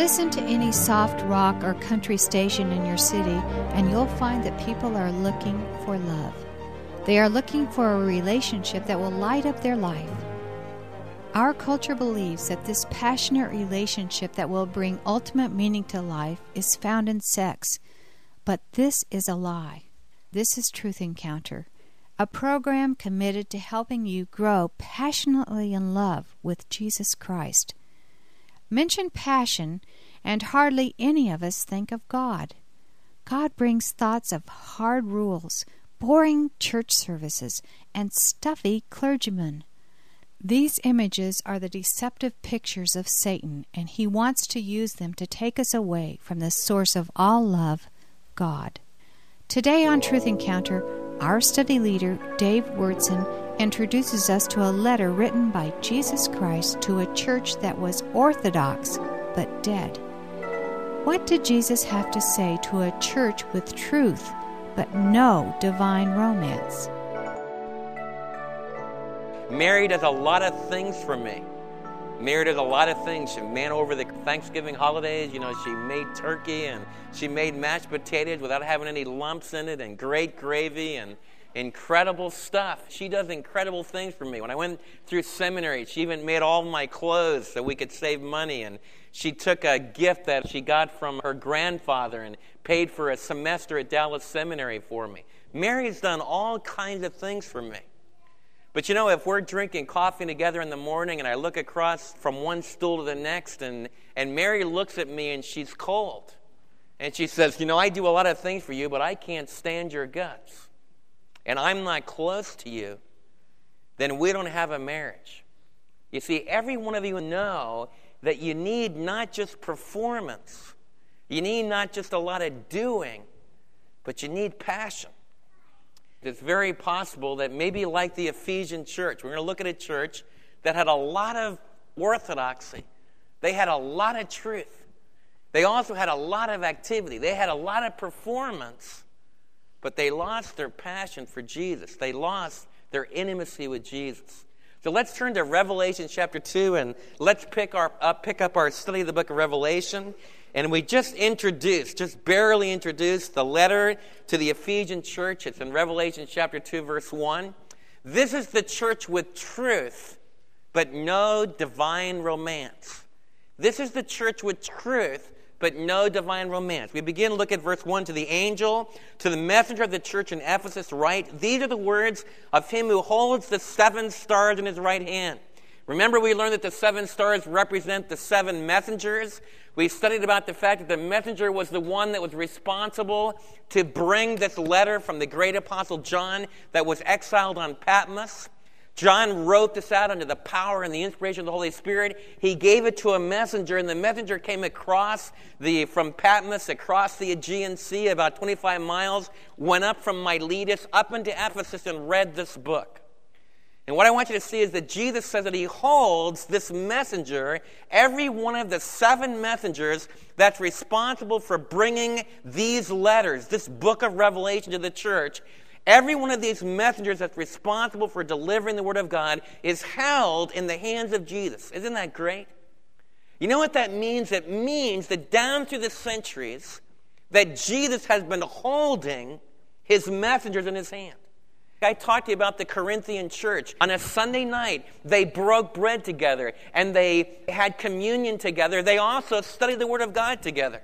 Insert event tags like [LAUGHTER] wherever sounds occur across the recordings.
Listen to any soft rock or country station in your city, and you'll find that people are looking for love. They are looking for a relationship that will light up their life. Our culture believes that this passionate relationship that will bring ultimate meaning to life is found in sex, but this is a lie. This is Truth Encounter, a program committed to helping you grow passionately in love with Jesus Christ. Mention passion, and hardly any of us think of God. God brings thoughts of hard rules, boring church services, and stuffy clergymen. These images are the deceptive pictures of Satan, and he wants to use them to take us away from the source of all love, God. Today on Truth Encounter, our study leader, Dave Wyrtzen, introduces us to a letter written by Jesus Christ to a church that was orthodox but dead. What did Jesus have to say to a church with truth but no divine romance? Mary does a lot of things for me. Mary does a lot of things. She man over the Thanksgiving holidays, you know, she made turkey and she made mashed potatoes without having any lumps in it and great gravy and incredible stuff. She does incredible things for me. When I went through seminary, she even made all my clothes so we could save money. And she took a gift that she got from her grandfather and paid for a semester at Dallas Seminary for me. Mary's done all kinds of things for me. But you know, if we're drinking coffee together in the morning and I look across from one stool to the next and, and Mary looks at me and she's cold. And she says, You know, I do a lot of things for you, but I can't stand your guts and I'm not close to you, then we don't have a marriage. You see, every one of you know that you need not just performance, you need not just a lot of doing, but you need passion. It's very possible that maybe like the Ephesian church, we're going to look at a church that had a lot of orthodoxy, they had a lot of truth, they also had a lot of activity, they had a lot of performance but they lost their passion for Jesus. They lost their intimacy with Jesus. So let's turn to Revelation chapter 2 and let's pick, our, up, pick up our study of the book of Revelation. And we just introduced, just barely introduced, the letter to the Ephesian church. It's in Revelation chapter 2, verse 1. This is the church with truth, but no divine romance. This is the church with truth, but no divine romance. We begin to look at verse 1 to the angel, to the messenger of the church in Ephesus, write, These are the words of him who holds the seven stars in his right hand. Remember, we learned that the seven stars represent the seven messengers. We studied about the fact that the messenger was the one that was responsible to bring this letter from the great apostle John that was exiled on Patmos. John wrote this out under the power and the inspiration of the Holy Spirit. He gave it to a messenger, and the messenger came across the from Patmos across the Aegean Sea, about 25 miles, went up from Miletus up into Ephesus and read this book. And what I want you to see is that Jesus says that he holds this messenger, every one of the seven messengers that's responsible for bringing these letters, this book of Revelation to the church. Every one of these messengers that's responsible for delivering the Word of God is held in the hands of Jesus. Isn't that great? You know what that means? It means that down through the centuries, that Jesus has been holding his messengers in his hand. I talked to you about the Corinthian church. On a Sunday night, they broke bread together and they had communion together. They also studied the Word of God together.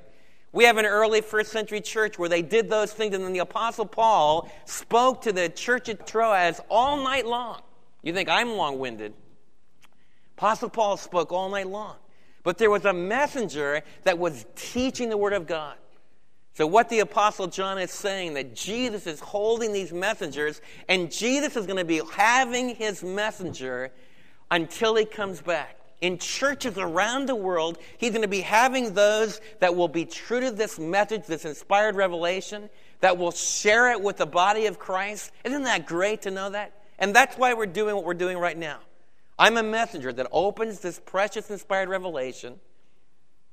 We have an early first century church where they did those things, and then the Apostle Paul spoke to the church at Troas all night long. You think I'm long winded? Apostle Paul spoke all night long. But there was a messenger that was teaching the Word of God. So, what the Apostle John is saying, that Jesus is holding these messengers, and Jesus is going to be having his messenger until he comes back in churches around the world, he's going to be having those that will be true to this message, this inspired revelation, that will share it with the body of Christ. Isn't that great to know that? And that's why we're doing what we're doing right now. I'm a messenger that opens this precious inspired revelation,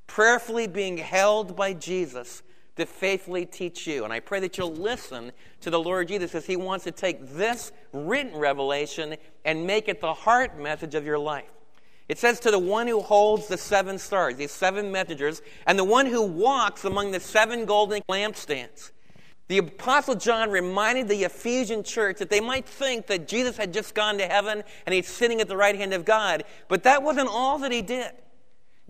prayerfully being held by Jesus to faithfully teach you. And I pray that you'll listen to the Lord Jesus as he wants to take this written revelation and make it the heart message of your life. It says, To the one who holds the seven stars, these seven messengers, and the one who walks among the seven golden lampstands. The Apostle John reminded the Ephesian church that they might think that Jesus had just gone to heaven and he's sitting at the right hand of God, but that wasn't all that he did.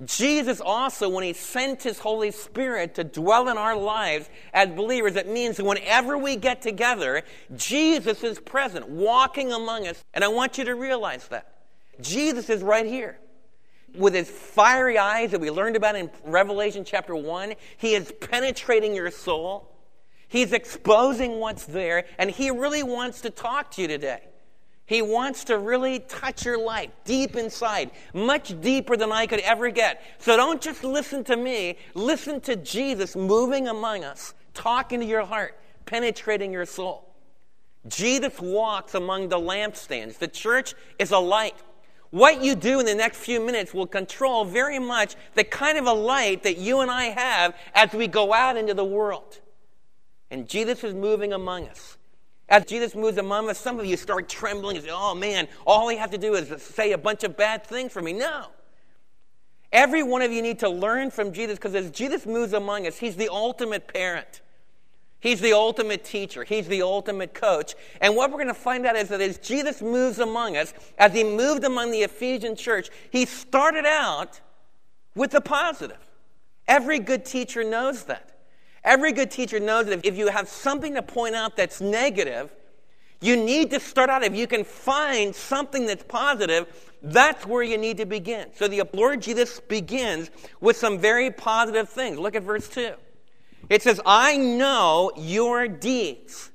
Jesus also, when he sent his Holy Spirit to dwell in our lives as believers, it means that whenever we get together, Jesus is present, walking among us. And I want you to realize that. Jesus is right here. With his fiery eyes that we learned about in Revelation chapter 1, he is penetrating your soul. He's exposing what's there, and he really wants to talk to you today. He wants to really touch your life deep inside, much deeper than I could ever get. So don't just listen to me, listen to Jesus moving among us, talking to your heart, penetrating your soul. Jesus walks among the lampstands. The church is a light. What you do in the next few minutes will control very much the kind of a light that you and I have as we go out into the world. And Jesus is moving among us. As Jesus moves among us, some of you start trembling and say, oh man, all I have to do is say a bunch of bad things for me. No. Every one of you need to learn from Jesus because as Jesus moves among us, he's the ultimate parent. He's the ultimate teacher. He's the ultimate coach. And what we're going to find out is that as Jesus moves among us, as he moved among the Ephesian church, he started out with the positive. Every good teacher knows that. Every good teacher knows that if you have something to point out that's negative, you need to start out. If you can find something that's positive, that's where you need to begin. So the Lord Jesus begins with some very positive things. Look at verse 2. It says, I know your deeds.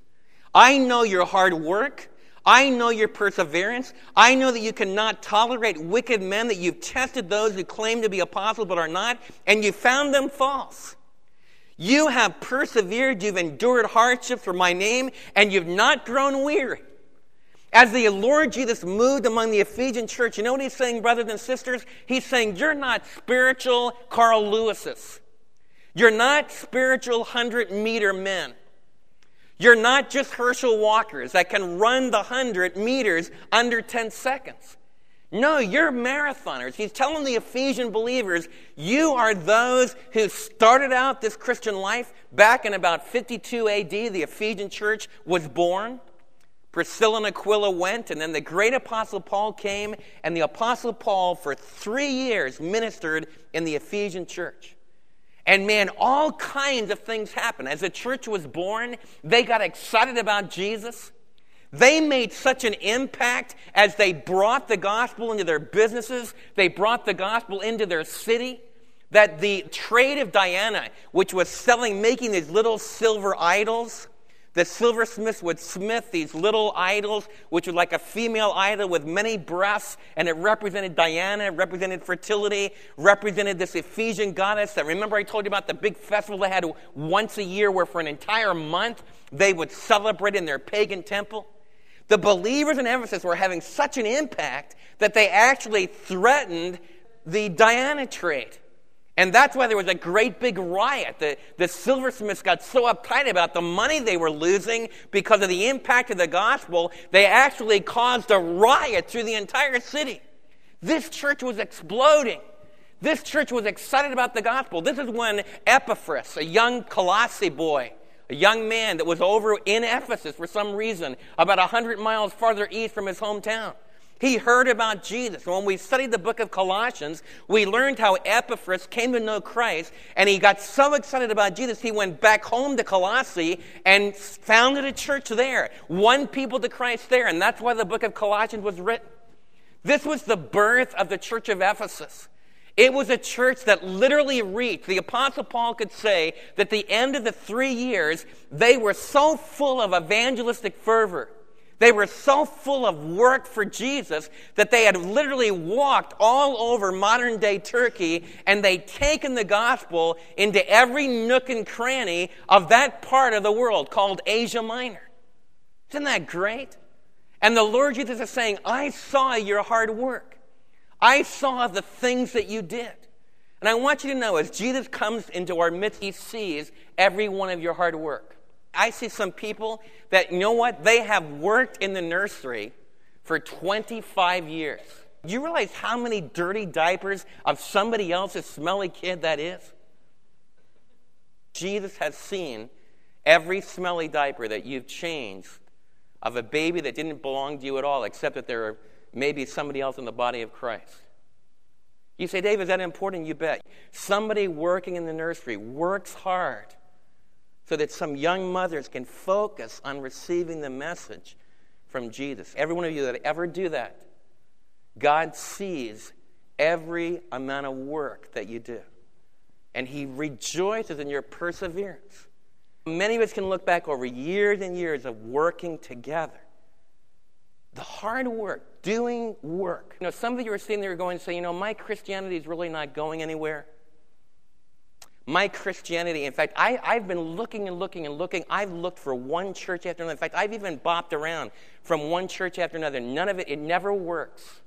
I know your hard work. I know your perseverance. I know that you cannot tolerate wicked men, that you've tested those who claim to be apostles but are not, and you found them false. You have persevered, you've endured hardship for my name, and you've not grown weary. As the Lord Jesus moved among the Ephesian church, you know what he's saying, brothers and sisters? He's saying, You're not spiritual Carl Lewises. You're not spiritual 100 meter men. You're not just Herschel Walkers that can run the 100 meters under 10 seconds. No, you're marathoners. He's telling the Ephesian believers, you are those who started out this Christian life back in about 52 AD. The Ephesian church was born. Priscilla and Aquila went, and then the great apostle Paul came, and the apostle Paul, for three years, ministered in the Ephesian church. And man, all kinds of things happened. As the church was born, they got excited about Jesus. They made such an impact as they brought the gospel into their businesses, they brought the gospel into their city, that the trade of Diana, which was selling, making these little silver idols, the silversmiths would smith these little idols, which were like a female idol with many breasts, and it represented Diana, represented fertility, represented this Ephesian goddess. That remember I told you about the big festival they had once a year, where for an entire month they would celebrate in their pagan temple. The believers in Ephesus were having such an impact that they actually threatened the Diana trade. And that's why there was a great big riot. The, the silversmiths got so uptight about the money they were losing because of the impact of the gospel, they actually caused a riot through the entire city. This church was exploding. This church was excited about the gospel. This is when Epaphras, a young Colossae boy, a young man that was over in Ephesus for some reason, about 100 miles farther east from his hometown. He heard about Jesus. When we studied the book of Colossians, we learned how Epaphras came to know Christ, and he got so excited about Jesus, he went back home to Colossae and founded a church there, won people to Christ there, and that's why the book of Colossians was written. This was the birth of the church of Ephesus. It was a church that literally reached, the Apostle Paul could say that the end of the three years, they were so full of evangelistic fervor. They were so full of work for Jesus that they had literally walked all over modern day Turkey and they'd taken the gospel into every nook and cranny of that part of the world called Asia Minor. Isn't that great? And the Lord Jesus is saying, I saw your hard work. I saw the things that you did. And I want you to know as Jesus comes into our midst, he sees every one of your hard work. I see some people that, you know what? They have worked in the nursery for 25 years. You realize how many dirty diapers of somebody else's smelly kid that is? Jesus has seen every smelly diaper that you've changed of a baby that didn't belong to you at all, except that there are maybe somebody else in the body of Christ. You say, Dave, is that important? You bet. Somebody working in the nursery works hard so that some young mothers can focus on receiving the message from Jesus. Every one of you that ever do that, God sees every amount of work that you do. And He rejoices in your perseverance. Many of us can look back over years and years of working together. The hard work, doing work. You know, some of you are sitting there going say, you know, my Christianity is really not going anywhere. My Christianity, in fact, I, I've been looking and looking and looking. I've looked for one church after another. In fact, I've even bopped around from one church after another. None of it, it never works.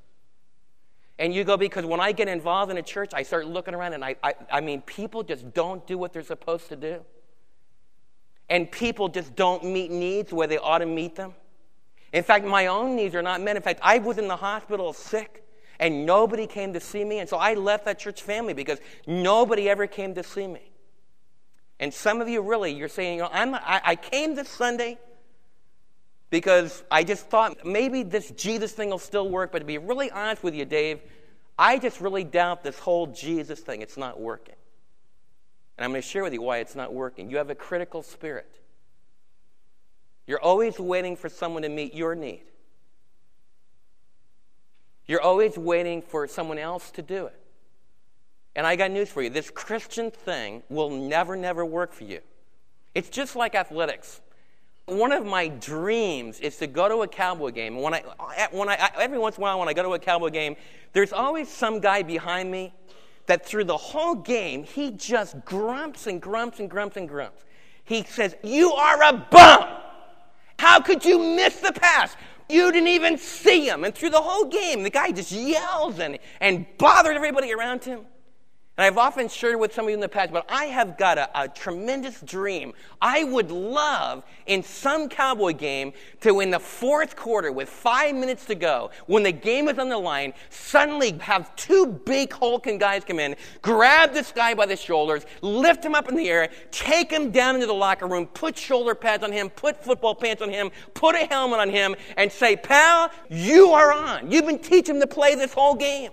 And you go, because when I get involved in a church, I start looking around and I, I, I mean, people just don't do what they're supposed to do and people just don't meet needs where they ought to meet them. In fact, my own needs are not met. In fact, I was in the hospital sick and nobody came to see me. And so I left that church family because nobody ever came to see me. And some of you really, you're saying, you know, I'm, I, I came this Sunday because I just thought maybe this Jesus thing will still work. But to be really honest with you, Dave, I just really doubt this whole Jesus thing. It's not working. And I'm going to share with you why it's not working. You have a critical spirit. You're always waiting for someone to meet your need. You're always waiting for someone else to do it. And I got news for you this Christian thing will never, never work for you. It's just like athletics. One of my dreams is to go to a cowboy game. When I, when I, every once in a while, when I go to a cowboy game, there's always some guy behind me that through the whole game, he just grumps and grumps and grumps and grumps. He says, You are a bum. How could you miss the pass? You didn't even see him. And through the whole game, the guy just yells and, and bothers everybody around him. And I've often shared with some of you in the past, but I have got a, a, tremendous dream. I would love in some cowboy game to, in the fourth quarter, with five minutes to go, when the game is on the line, suddenly have two big hulking guys come in, grab this guy by the shoulders, lift him up in the air, take him down into the locker room, put shoulder pads on him, put football pants on him, put a helmet on him, and say, Pal, you are on. You've been teaching him to play this whole game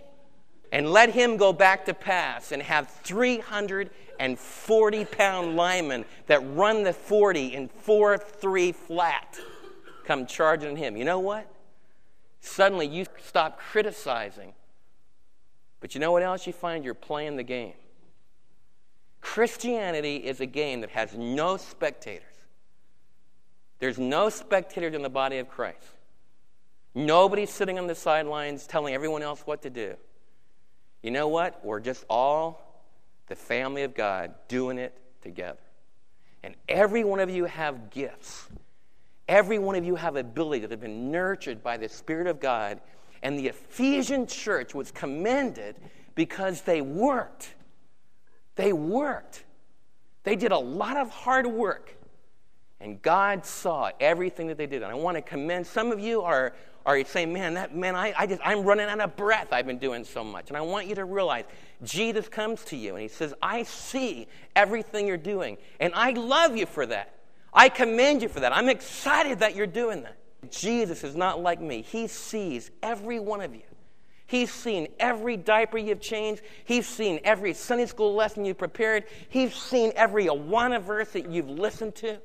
and let him go back to pass and have 340 pound linemen that run the 40 in 4 3 flat come charging him. You know what? Suddenly you stop criticizing. But you know what else you find? You're playing the game. Christianity is a game that has no spectators. There's no spectators in the body of Christ. Nobody's sitting on the sidelines telling everyone else what to do. You know what? We're just all the family of God doing it together. And every one of you have gifts. Every one of you have ability that have been nurtured by the Spirit of God. And the Ephesian church was commended because they worked. They worked. They did a lot of hard work. And God saw everything that they did. And I want to commend some of you are are saying, man, that man, I, I just I'm running out of breath. I've been doing so much. And I want you to realize Jesus comes to you and he says, I see everything you're doing, and I love you for that. I commend you for that. I'm excited that you're doing that. Jesus is not like me. He sees every one of you. He's seen every diaper you've changed. He's seen every Sunday school lesson you've prepared. He's seen every Awana verse that you've listened to.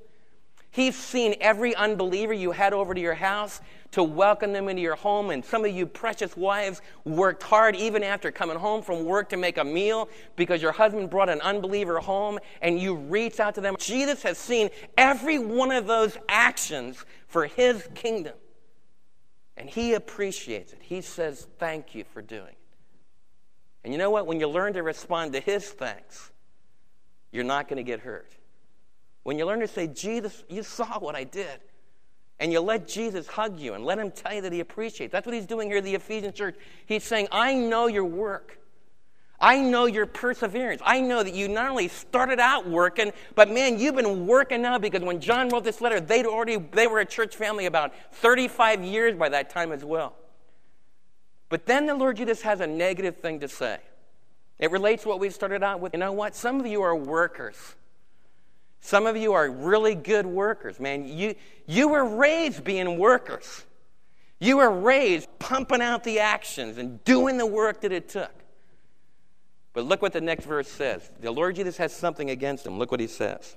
He's seen every unbeliever you had over to your house to welcome them into your home. And some of you precious wives worked hard even after coming home from work to make a meal because your husband brought an unbeliever home and you reached out to them. Jesus has seen every one of those actions for his kingdom. And he appreciates it. He says, Thank you for doing it. And you know what? When you learn to respond to his thanks, you're not going to get hurt. When you learn to say, Jesus, you saw what I did. And you let Jesus hug you and let him tell you that he appreciates. That's what he's doing here at the Ephesian church. He's saying, I know your work. I know your perseverance. I know that you not only started out working, but man, you've been working now because when John wrote this letter, they'd already they were a church family about 35 years by that time as well. But then the Lord Jesus has a negative thing to say. It relates to what we started out with. You know what? Some of you are workers. Some of you are really good workers, man. You, you were raised being workers. You were raised pumping out the actions and doing the work that it took. But look what the next verse says. The Lord Jesus has something against him. Look what he says.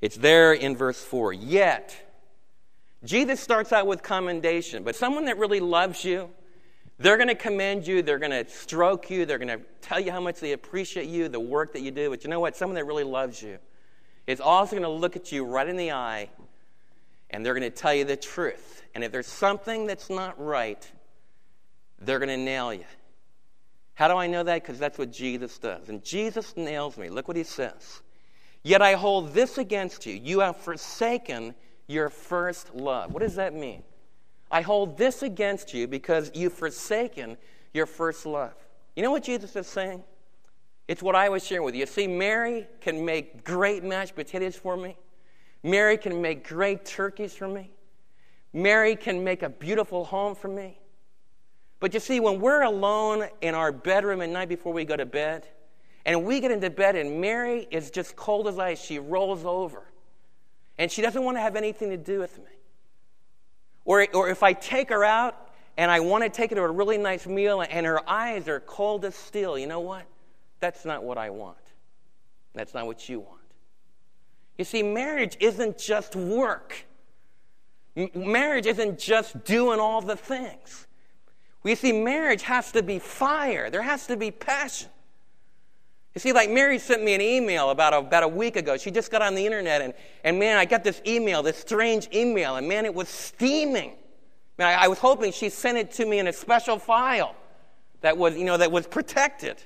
It's there in verse 4. Yet, Jesus starts out with commendation, but someone that really loves you, they're going to commend you, they're going to stroke you, they're going to tell you how much they appreciate you, the work that you do. But you know what? Someone that really loves you is also going to look at you right in the eye and they're going to tell you the truth. And if there's something that's not right, they're going to nail you. How do I know that? Because that's what Jesus does. And Jesus nails me. Look what he says. Yet I hold this against you. You have forsaken your first love. What does that mean? I hold this against you because you've forsaken your first love. You know what Jesus is saying? It's what I was sharing with you. See, Mary can make great mashed potatoes for me. Mary can make great turkeys for me. Mary can make a beautiful home for me. But you see, when we're alone in our bedroom at night before we go to bed, and we get into bed and Mary is just cold as ice, she rolls over. And she doesn't want to have anything to do with me. Or, or if I take her out and I want to take her to a really nice meal and her eyes are cold as steel, you know what? That's not what I want. That's not what you want. You see, marriage isn't just work. M- marriage isn't just doing all the things. We see marriage has to be fire. There has to be passion. You see, like Mary sent me an email about a, about a week ago. She just got on the internet, and, and man, I got this email, this strange email, and man, it was steaming. Man, I, I was hoping she sent it to me in a special file that was, you know, that was protected.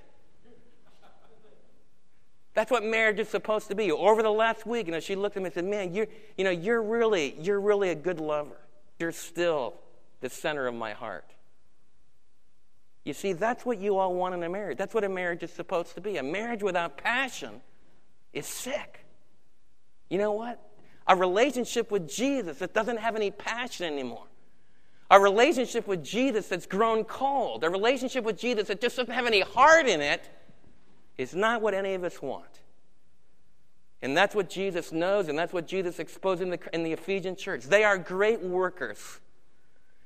That's what marriage is supposed to be. Over the last week, you know, she looked at me and said, "Man, you're, you know, you're really, you're really a good lover. You're still the center of my heart." You see, that's what you all want in a marriage. That's what a marriage is supposed to be. A marriage without passion is sick. You know what? A relationship with Jesus that doesn't have any passion anymore. A relationship with Jesus that's grown cold. A relationship with Jesus that just doesn't have any heart in it is not what any of us want. And that's what Jesus knows, and that's what Jesus exposed in the, in the Ephesian church. They are great workers.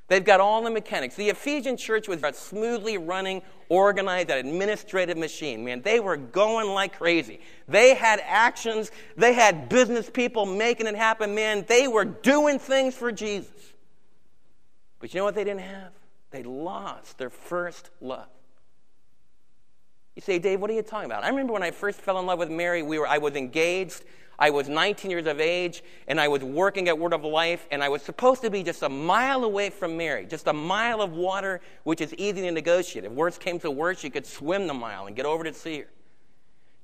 They've got all the mechanics. The Ephesian church was a smoothly running, organized, administrative machine. Man, they were going like crazy. They had actions, they had business people making it happen. Man, they were doing things for Jesus. But you know what they didn't have? They lost their first love. You say, Dave, what are you talking about? I remember when I first fell in love with Mary, we were, I was engaged. I was 19 years of age, and I was working at Word of Life, and I was supposed to be just a mile away from Mary, just a mile of water, which is easy to negotiate. If worst came to worst, you could swim the mile and get over to see her.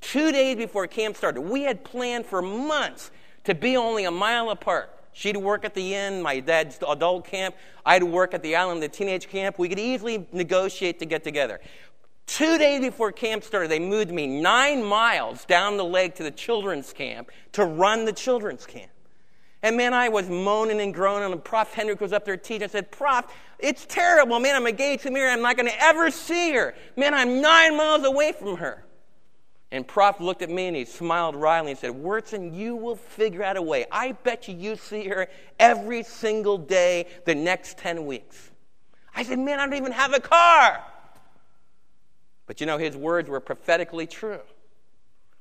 Two days before camp started, we had planned for months to be only a mile apart. She'd work at the inn, my dad's adult camp. I'd work at the island, the teenage camp. We could easily negotiate to get together. Two days before camp started, they moved me nine miles down the lake to the children's camp to run the children's camp. And man, I was moaning and groaning, and Prof. Hendrick was up there teaching. I said, Prof, it's terrible. Man, I'm engaged to Mary. I'm not going to ever see her. Man, I'm nine miles away from her. And Prof looked at me and he smiled wryly and said, Wyrtzen, you will figure out a way. I bet you you see her every single day the next 10 weeks. I said, Man, I don't even have a car. But you know, his words were prophetically true.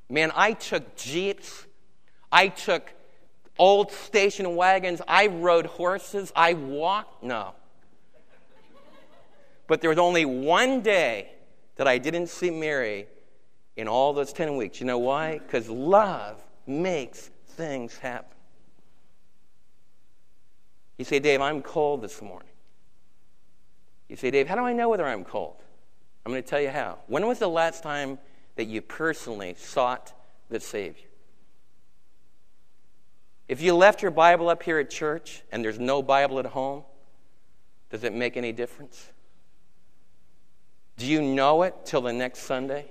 Man, I took jeeps, I took old station wagons, I rode horses, I walked. No. But there was only one day that I didn't see Mary in all those 10 weeks. You know why? Because love makes things happen. You say, Dave, I'm cold this morning. You say, Dave, how do I know whether I'm cold? I'm going to tell you how. When was the last time that you personally sought the Savior? If you left your Bible up here at church and there's no Bible at home, does it make any difference? Do you know it till the next Sunday?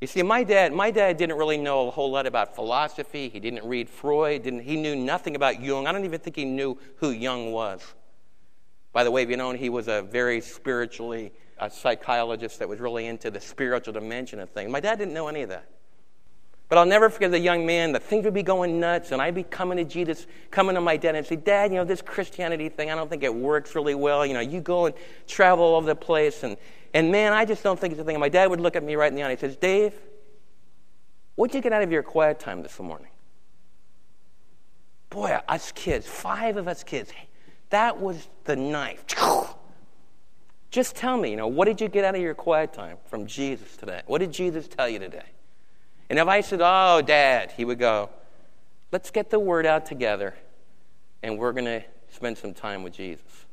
You see, my dad, my dad didn't really know a whole lot about philosophy. He didn't read Freud. Didn't, he knew nothing about Jung. I don't even think he knew who Jung was. By the way, if you know, he was a very spiritually a psychologist that was really into the spiritual dimension of things. My dad didn't know any of that. But I'll never forget the young man, the things would be going nuts, and I'd be coming to Jesus, coming to my dad and say, Dad, you know, this Christianity thing, I don't think it works really well. You know, you go and travel all over the place, and, and man, I just don't think it's a thing. And my dad would look at me right in the eye and he says, Dave, what'd you get out of your quiet time this morning? Boy, us kids, five of us kids, that was the knife. [SNIFFS] Just tell me, you know, what did you get out of your quiet time from Jesus today? What did Jesus tell you today? And if I said, Oh, Dad, he would go, Let's get the word out together and we're going to spend some time with Jesus.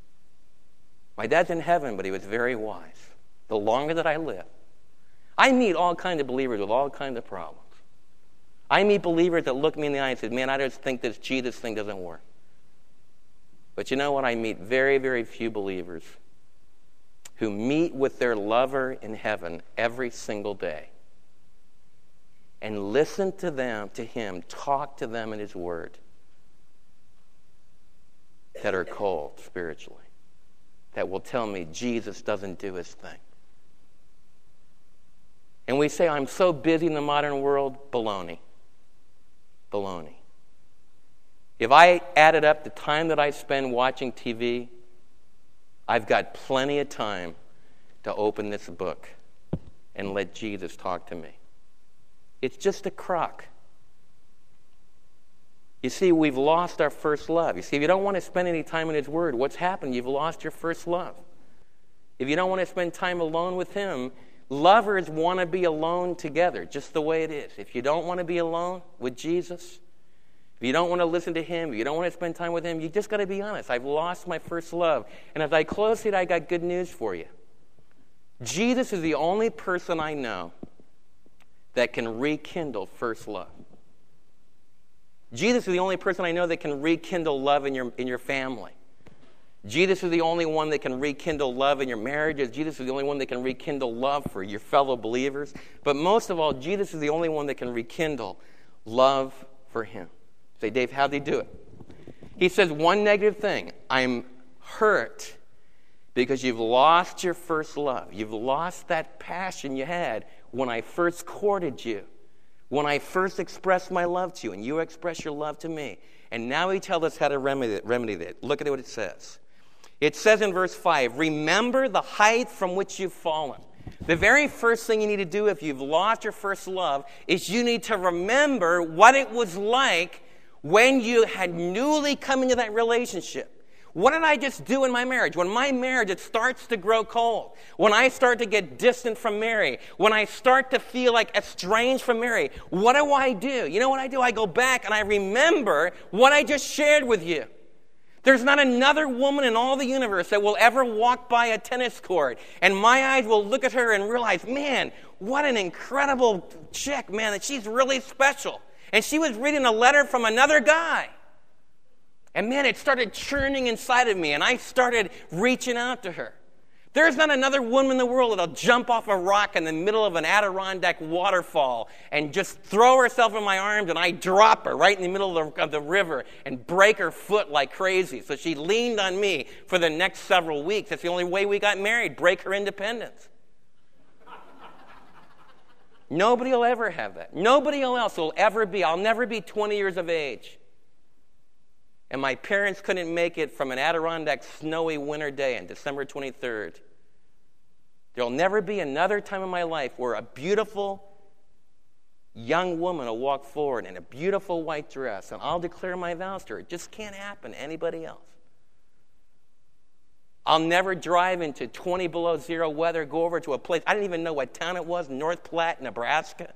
My dad's in heaven, but he was very wise. The longer that I live, I meet all kinds of believers with all kinds of problems. I meet believers that look me in the eye and say, Man, I just think this Jesus thing doesn't work. But you know what? I meet very, very few believers who meet with their lover in heaven every single day and listen to them, to him, talk to them in his word that are cold spiritually, that will tell me Jesus doesn't do his thing. And we say, I'm so busy in the modern world, baloney. Baloney. If I added up the time that I spend watching TV, I've got plenty of time to open this book and let Jesus talk to me. It's just a crock. You see, we've lost our first love. You see, if you don't want to spend any time in His Word, what's happened? You've lost your first love. If you don't want to spend time alone with Him, lovers want to be alone together, just the way it is. If you don't want to be alone with Jesus, if you don't want to listen to Him, if you don't want to spend time with Him, you just got to be honest. I've lost my first love. And as I close it, I got good news for you. Jesus is the only person I know that can rekindle first love. Jesus is the only person I know that can rekindle love in your, in your family. Jesus is the only one that can rekindle love in your marriages. Jesus is the only one that can rekindle love for your fellow believers. But most of all, Jesus is the only one that can rekindle love for Him. Say, Dave, how'd he do it? He says one negative thing I'm hurt because you've lost your first love. You've lost that passion you had when I first courted you, when I first expressed my love to you, and you express your love to me. And now he tells us how to remedy, remedy that. Look at what it says. It says in verse 5 Remember the height from which you've fallen. The very first thing you need to do if you've lost your first love is you need to remember what it was like when you had newly come into that relationship. What did I just do in my marriage? When my marriage it starts to grow cold, when I start to get distant from Mary, when I start to feel like estranged from Mary, what do I do? You know what I do? I go back and I remember what I just shared with you. There's not another woman in all the universe that will ever walk by a tennis court and my eyes will look at her and realize, man, what an incredible chick, man, that she's really special and she was reading a letter from another guy. And man, it started churning inside of me, and I started reaching out to her. There's not another woman in the world that'll jump off a rock in the middle of an Adirondack waterfall and just throw herself in my arms, and I drop her right in the middle of the, of the river and break her foot like crazy. So she leaned on me for the next several weeks. That's the only way we got married break her independence. Nobody will ever have that. Nobody else will ever be. I'll never be 20 years of age. And my parents couldn't make it from an Adirondack snowy winter day on December 23rd. There'll never be another time in my life where a beautiful young woman will walk forward in a beautiful white dress and I'll declare my vows to her. It just can't happen to anybody else. I'll never drive into 20 below zero weather, go over to a place, I didn't even know what town it was, North Platte, Nebraska.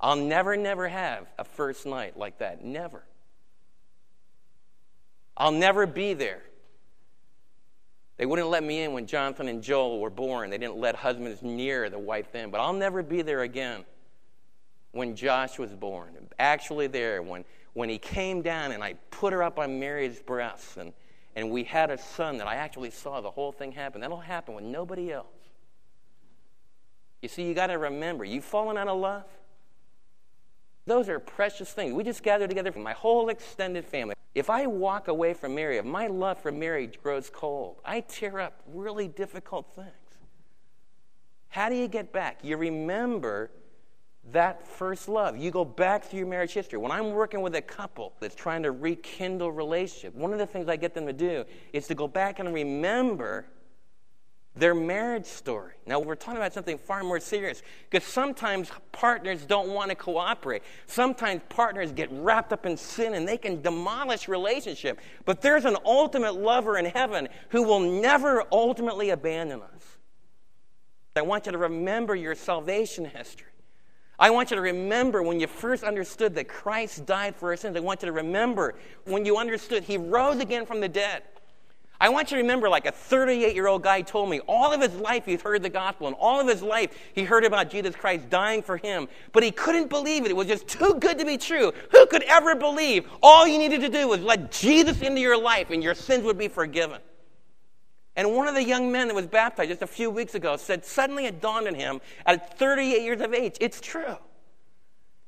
I'll never, never have a first night like that. Never. I'll never be there. They wouldn't let me in when Jonathan and Joel were born. They didn't let husbands near the wife then. But I'll never be there again when Josh was born. Actually, there when, when he came down and I put her up on Mary's breasts and and we had a son that I actually saw the whole thing happen. That'll happen with nobody else. You see, you got to remember, you've fallen out of love. Those are precious things. We just gathered together from my whole extended family. if I walk away from Mary, if my love for Mary grows cold, I tear up really difficult things. How do you get back? You remember that first love. You go back through your marriage history. When I'm working with a couple that's trying to rekindle relationship, one of the things I get them to do is to go back and remember their marriage story. Now, we're talking about something far more serious because sometimes partners don't want to cooperate. Sometimes partners get wrapped up in sin and they can demolish relationship. But there's an ultimate lover in heaven who will never ultimately abandon us. I want you to remember your salvation history. I want you to remember when you first understood that Christ died for our sins. I want you to remember when you understood He rose again from the dead. I want you to remember, like a 38 year old guy told me, all of his life he's heard the gospel, and all of his life he heard about Jesus Christ dying for him, but he couldn't believe it. It was just too good to be true. Who could ever believe all you needed to do was let Jesus into your life and your sins would be forgiven? And one of the young men that was baptized just a few weeks ago said, suddenly it dawned on him at 38 years of age, it's true.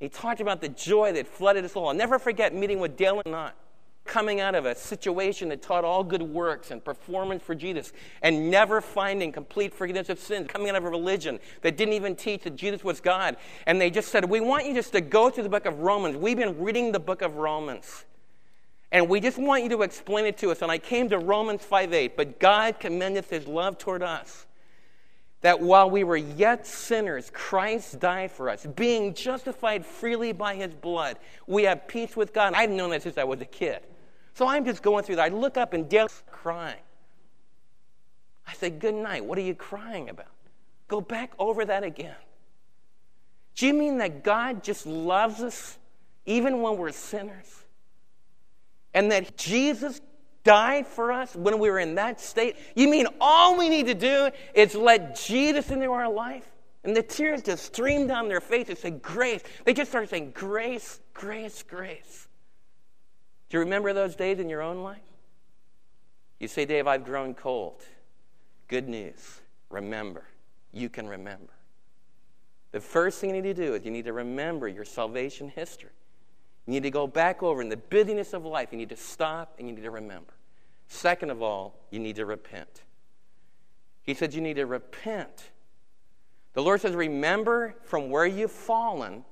He talked about the joy that flooded his soul. I'll never forget meeting with Dale and Knott, coming out of a situation that taught all good works and performance for Jesus, and never finding complete forgiveness of sins, coming out of a religion that didn't even teach that Jesus was God. And they just said, We want you just to go through the book of Romans. We've been reading the book of Romans. And we just want you to explain it to us. And I came to Romans 5 8. But God commendeth his love toward us, that while we were yet sinners, Christ died for us, being justified freely by his blood. We have peace with God. I've known that since I was a kid. So I'm just going through that. I look up and Dale's crying. I say, Good night. What are you crying about? Go back over that again. Do you mean that God just loves us even when we're sinners? And that Jesus died for us when we were in that state? You mean all we need to do is let Jesus into our life? And the tears just stream down their faces, say, Grace. They just start saying, Grace, grace, grace. Do you remember those days in your own life? You say, Dave, I've grown cold. Good news. Remember. You can remember. The first thing you need to do is you need to remember your salvation history. You need to go back over in the busyness of life. You need to stop and you need to remember. Second of all, you need to repent. He said you need to repent. The Lord says, Remember from where you've fallen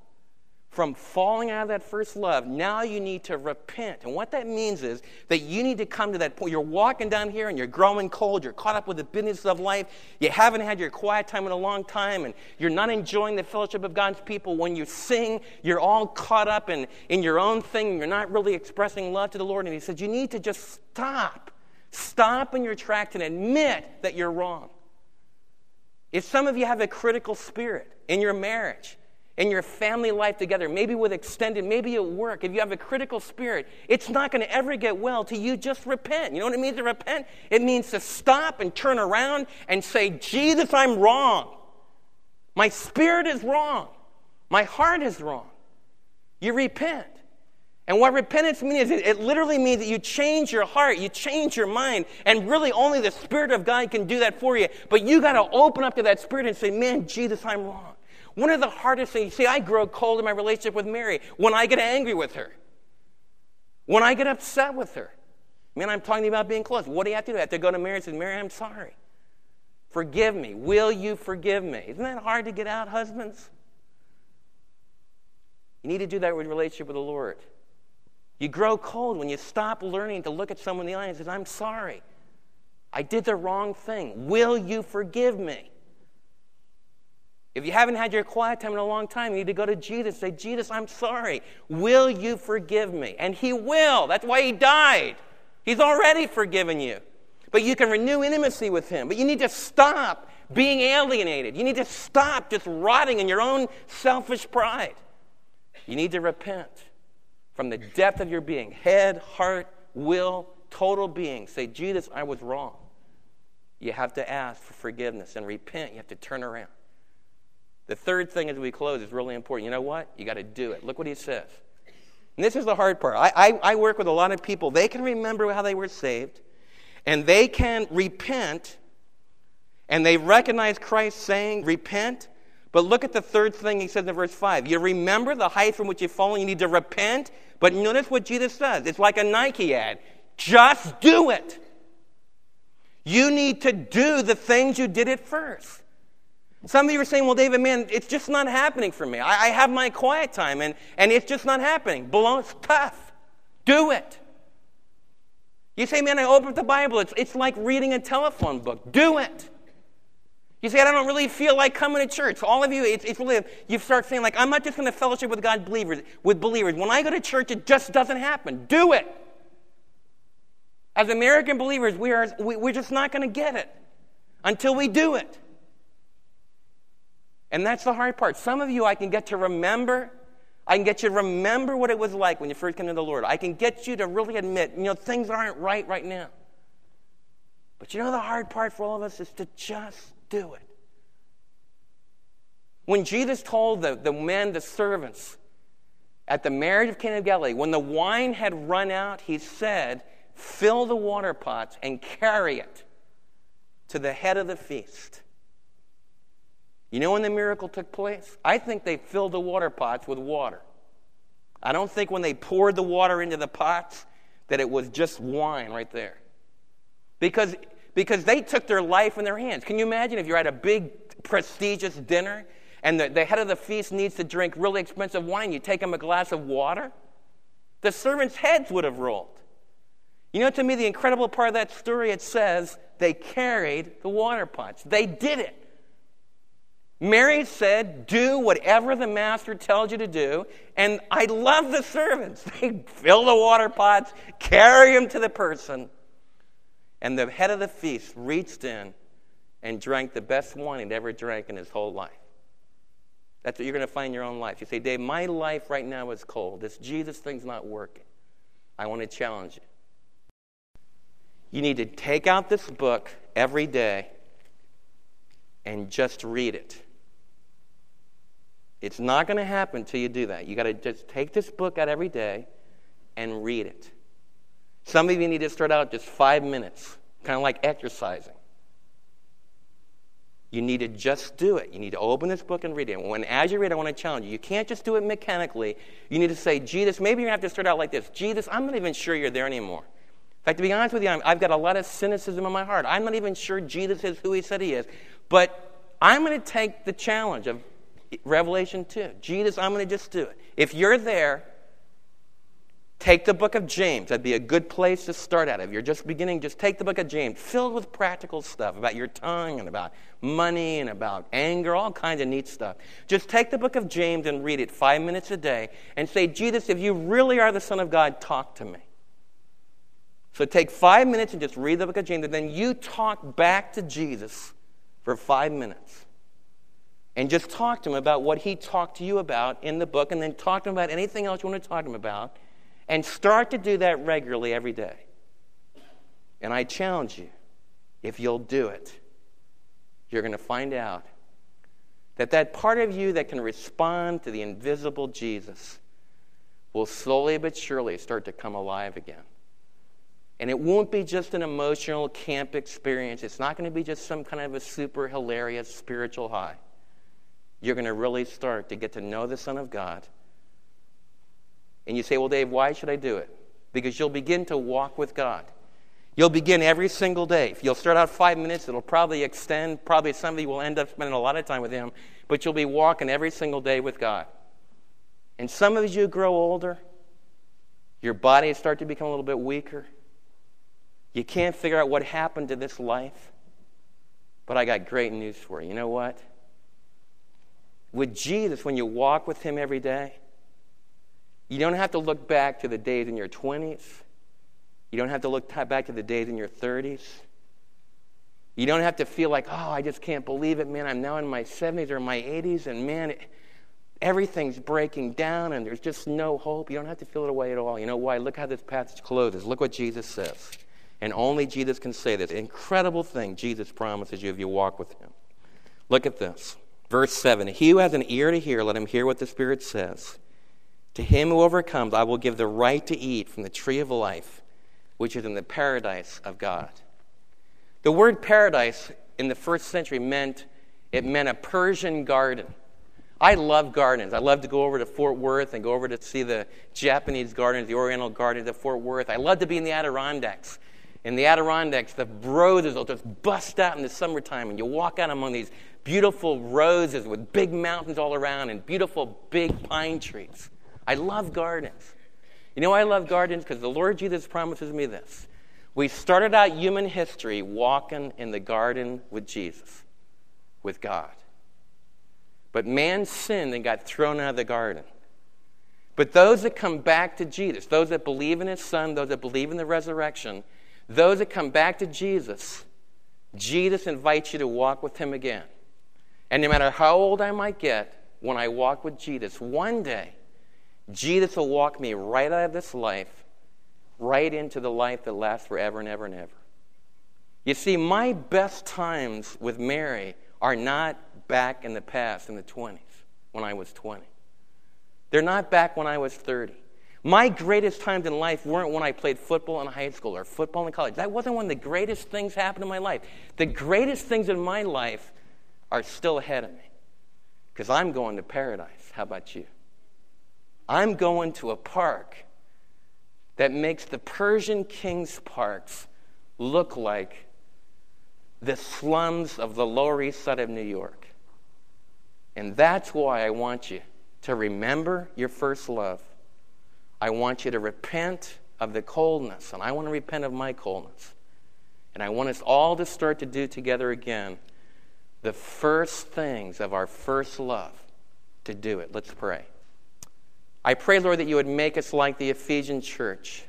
from falling out of that first love, now you need to repent. And what that means is that you need to come to that point. You're walking down here and you're growing cold. You're caught up with the business of life. You haven't had your quiet time in a long time, and you're not enjoying the fellowship of God's people. When you sing, you're all caught up in, in your own thing. You're not really expressing love to the Lord. And He says, You need to just stop. Stop in your tracks and admit that you're wrong. If some of you have a critical spirit in your marriage, in your family life together, maybe with extended, maybe at work, if you have a critical spirit, it's not going to ever get well till you just repent. You know what it means to repent? It means to stop and turn around and say, Jesus, I'm wrong. My spirit is wrong. My heart is wrong. You repent. And what repentance means is it literally means that you change your heart, you change your mind, and really only the Spirit of God can do that for you. But you got to open up to that Spirit and say, Man, Jesus, I'm wrong. One of the hardest things, see, I grow cold in my relationship with Mary when I get angry with her, when I get upset with her. Man, I'm talking about being close. What do you have to do? I have to go to Mary and say, Mary, I'm sorry. Forgive me. Will you forgive me? Isn't that hard to get out, husbands? You need to do that with relationship with the Lord. You grow cold when you stop learning to look at someone in the eye and say, I'm sorry. I did the wrong thing. Will you forgive me? If you haven't had your quiet time in a long time, you need to go to Jesus. Say, Jesus, I'm sorry. Will you forgive me? And He will. That's why He died. He's already forgiven you. But you can renew intimacy with Him. But you need to stop being alienated. You need to stop just rotting in your own selfish pride. You need to repent from the depth of your being head, heart, will, total being. Say, Jesus, I was wrong. You have to ask for forgiveness and repent. You have to turn around. The third thing as we close is really important. You know what? You got to do it. Look what he says. And this is the hard part. I, I, I work with a lot of people. They can remember how they were saved, and they can repent, and they recognize Christ saying, Repent, But look at the third thing he says in verse 5. You remember the height from which you've fallen. You need to repent. But notice what Jesus says. It's like a Nike ad. Just do it. You need to do the things you did at first. Some of you are saying, well, David, man, it's just not happening for me. I, I have my quiet time and, and it's just not happening. Below, it's tough. Do it. You say, man, I opened the Bible. It's, it's like reading a telephone book. Do it. You say, I don't really feel like coming to church. All of you, it's, it's really, you start saying, like, I'm not just going to fellowship with God believers, with believers. When I go to church, it just doesn't happen. Do it. As American believers, we are, we, we're just not going to get it until we do it. And that's the hard part. Some of you, I can get to remember. I can get you to remember what it was like when you first came to the Lord. I can get you to really admit, you know, things aren't right right now. But you know, the hard part for all of us is to just do it. When Jesus told the, the men, the servants, at the marriage of Cana of Galilee, when the wine had run out, he said, Fill the water pots and carry it to the head of the feast. You know when the miracle took place? I think they filled the water pots with water. I don't think when they poured the water into the pots that it was just wine right there. Because, because they took their life in their hands. Can you imagine if you're at a big, prestigious dinner and the, the head of the feast needs to drink really expensive wine? You take him a glass of water? The servants' heads would have rolled. You know, to me, the incredible part of that story, it says they carried the water pots. They did it. Mary said, Do whatever the master tells you to do. And I love the servants. [LAUGHS] They fill the water pots, carry them to the person. And the head of the feast reached in and drank the best wine he'd ever drank in his whole life. That's what you're going to find in your own life. You say, Dave, my life right now is cold. This Jesus thing's not working. I want to challenge you. You need to take out this book every day and just read it. It's not going to happen until you do that. You got to just take this book out every day and read it. Some of you need to start out just five minutes, kind of like exercising. You need to just do it. You need to open this book and read it. When as you read, I want to challenge you. You can't just do it mechanically. You need to say, Jesus, maybe to have to start out like this. Jesus, I'm not even sure you're there anymore. In fact, to be honest with you, I've got a lot of cynicism in my heart. I'm not even sure Jesus is who he said he is. But I'm going to take the challenge of Revelation 2. Jesus, I'm going to just do it. If you're there, take the book of James. That'd be a good place to start out. If you're just beginning, just take the book of James, filled with practical stuff about your tongue and about money and about anger, all kinds of neat stuff. Just take the book of James and read it five minutes a day and say, Jesus, if you really are the Son of God, talk to me. So take five minutes and just read the book of James, and then you talk back to Jesus for five minutes and just talk to him about what he talked to you about in the book, and then talk to him about anything else you want to talk to him about, and start to do that regularly every day. And I challenge you, if you'll do it, you're going to find out that that part of you that can respond to the invisible Jesus will slowly but surely start to come alive again. And it won't be just an emotional camp experience. It's not going to be just some kind of a super hilarious spiritual high you're going to really start to get to know the Son of God. And you say, Well, Dave, why should I do it? Because you'll begin to walk with God. You'll begin every single day. If you'll start out five minutes, it'll probably extend. Probably some of you will end up spending a lot of time with Him, but you'll be walking every single day with God. And some of you grow older, your body start to become a little bit weaker. You can't figure out what happened to this life. But I got great news for you. You know what? With Jesus, when you walk with Him every day, you don't have to look back to the days in your 20s. You don't have to look back to the days in your 30s. You don't have to feel like, oh, I just can't believe it, man. I'm now in my 70s or my 80s, and man, it, everything's breaking down and there's just no hope. You don't have to feel it away at all. You know why? Look how this passage closes. Look what Jesus says. And only Jesus can say this incredible thing Jesus promises you if you walk with Him. Look at this. Verse 7 He who has an ear to hear, let him hear what the Spirit says. To him who overcomes, I will give the right to eat from the tree of life, which is in the paradise of God. The word paradise in the first century meant It meant a Persian garden. I love gardens. I love to go over to Fort Worth and go over to see the Japanese gardens, the Oriental gardens at Fort Worth. I love to be in the Adirondacks. In the Adirondacks, the roses will just bust out in the summertime, and you walk out among these beautiful roses with big mountains all around and beautiful big pine trees. I love gardens. You know I love gardens? Because the Lord Jesus promises me this. We started out human history walking in the garden with Jesus, with God. But man sinned and got thrown out of the garden. But those that come back to Jesus, those that believe in his son, those that believe in the resurrection, those that come back to Jesus, Jesus invites you to walk with him again. And no matter how old I might get, when I walk with Jesus, one day, Jesus will walk me right out of this life, right into the life that lasts forever and ever and ever. You see, my best times with Mary are not back in the past in the 20s when I was 20. They're not back when I was 30. My greatest times in life weren't when I played football in high school or football in college. That wasn't when the greatest things happened in my life. The greatest things in my life are still ahead of me because I'm going to paradise. How about you? I'm going to a park that makes the Persian king's parks look like the slums of the Lower East Side of New York. And that's why I want you to remember your first love. I want you to repent of the coldness, and I want to repent of my coldness. And I want us all to start to do together again the first things of our first love to do it. Let's pray. I pray, Lord, that you would make us like the Ephesian church.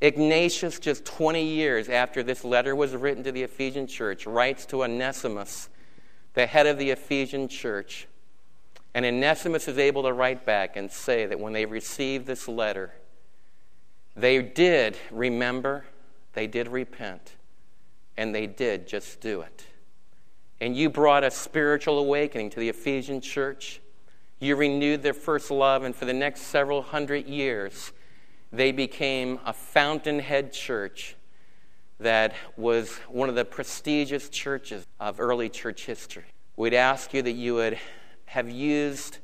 Ignatius, just 20 years after this letter was written to the Ephesian church, writes to Onesimus the head of the Ephesian church. And Onesimus is able to write back and say that when they received this letter, they did remember, they did repent, and they did just do it. And you brought a spiritual awakening to the Ephesian church. You renewed their first love, and for the next several hundred years, they became a fountainhead church that was one of the prestigious churches of early church history. We'd ask you that you would have used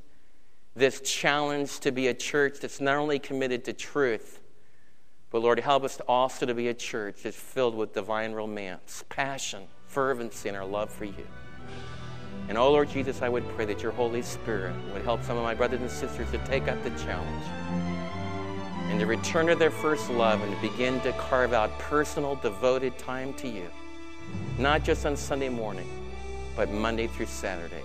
this challenge to be a church that's not only committed to truth, but Lord, help us also to be a church that's filled with divine romance, passion, fervency, and our love for you. And oh Lord Jesus, I would pray that your Holy Spirit would help some of my brothers and sisters to take up the challenge and to return to their first love and to begin to carve out personal, devoted time to you. Not just on Sunday morning, but Monday through Saturday.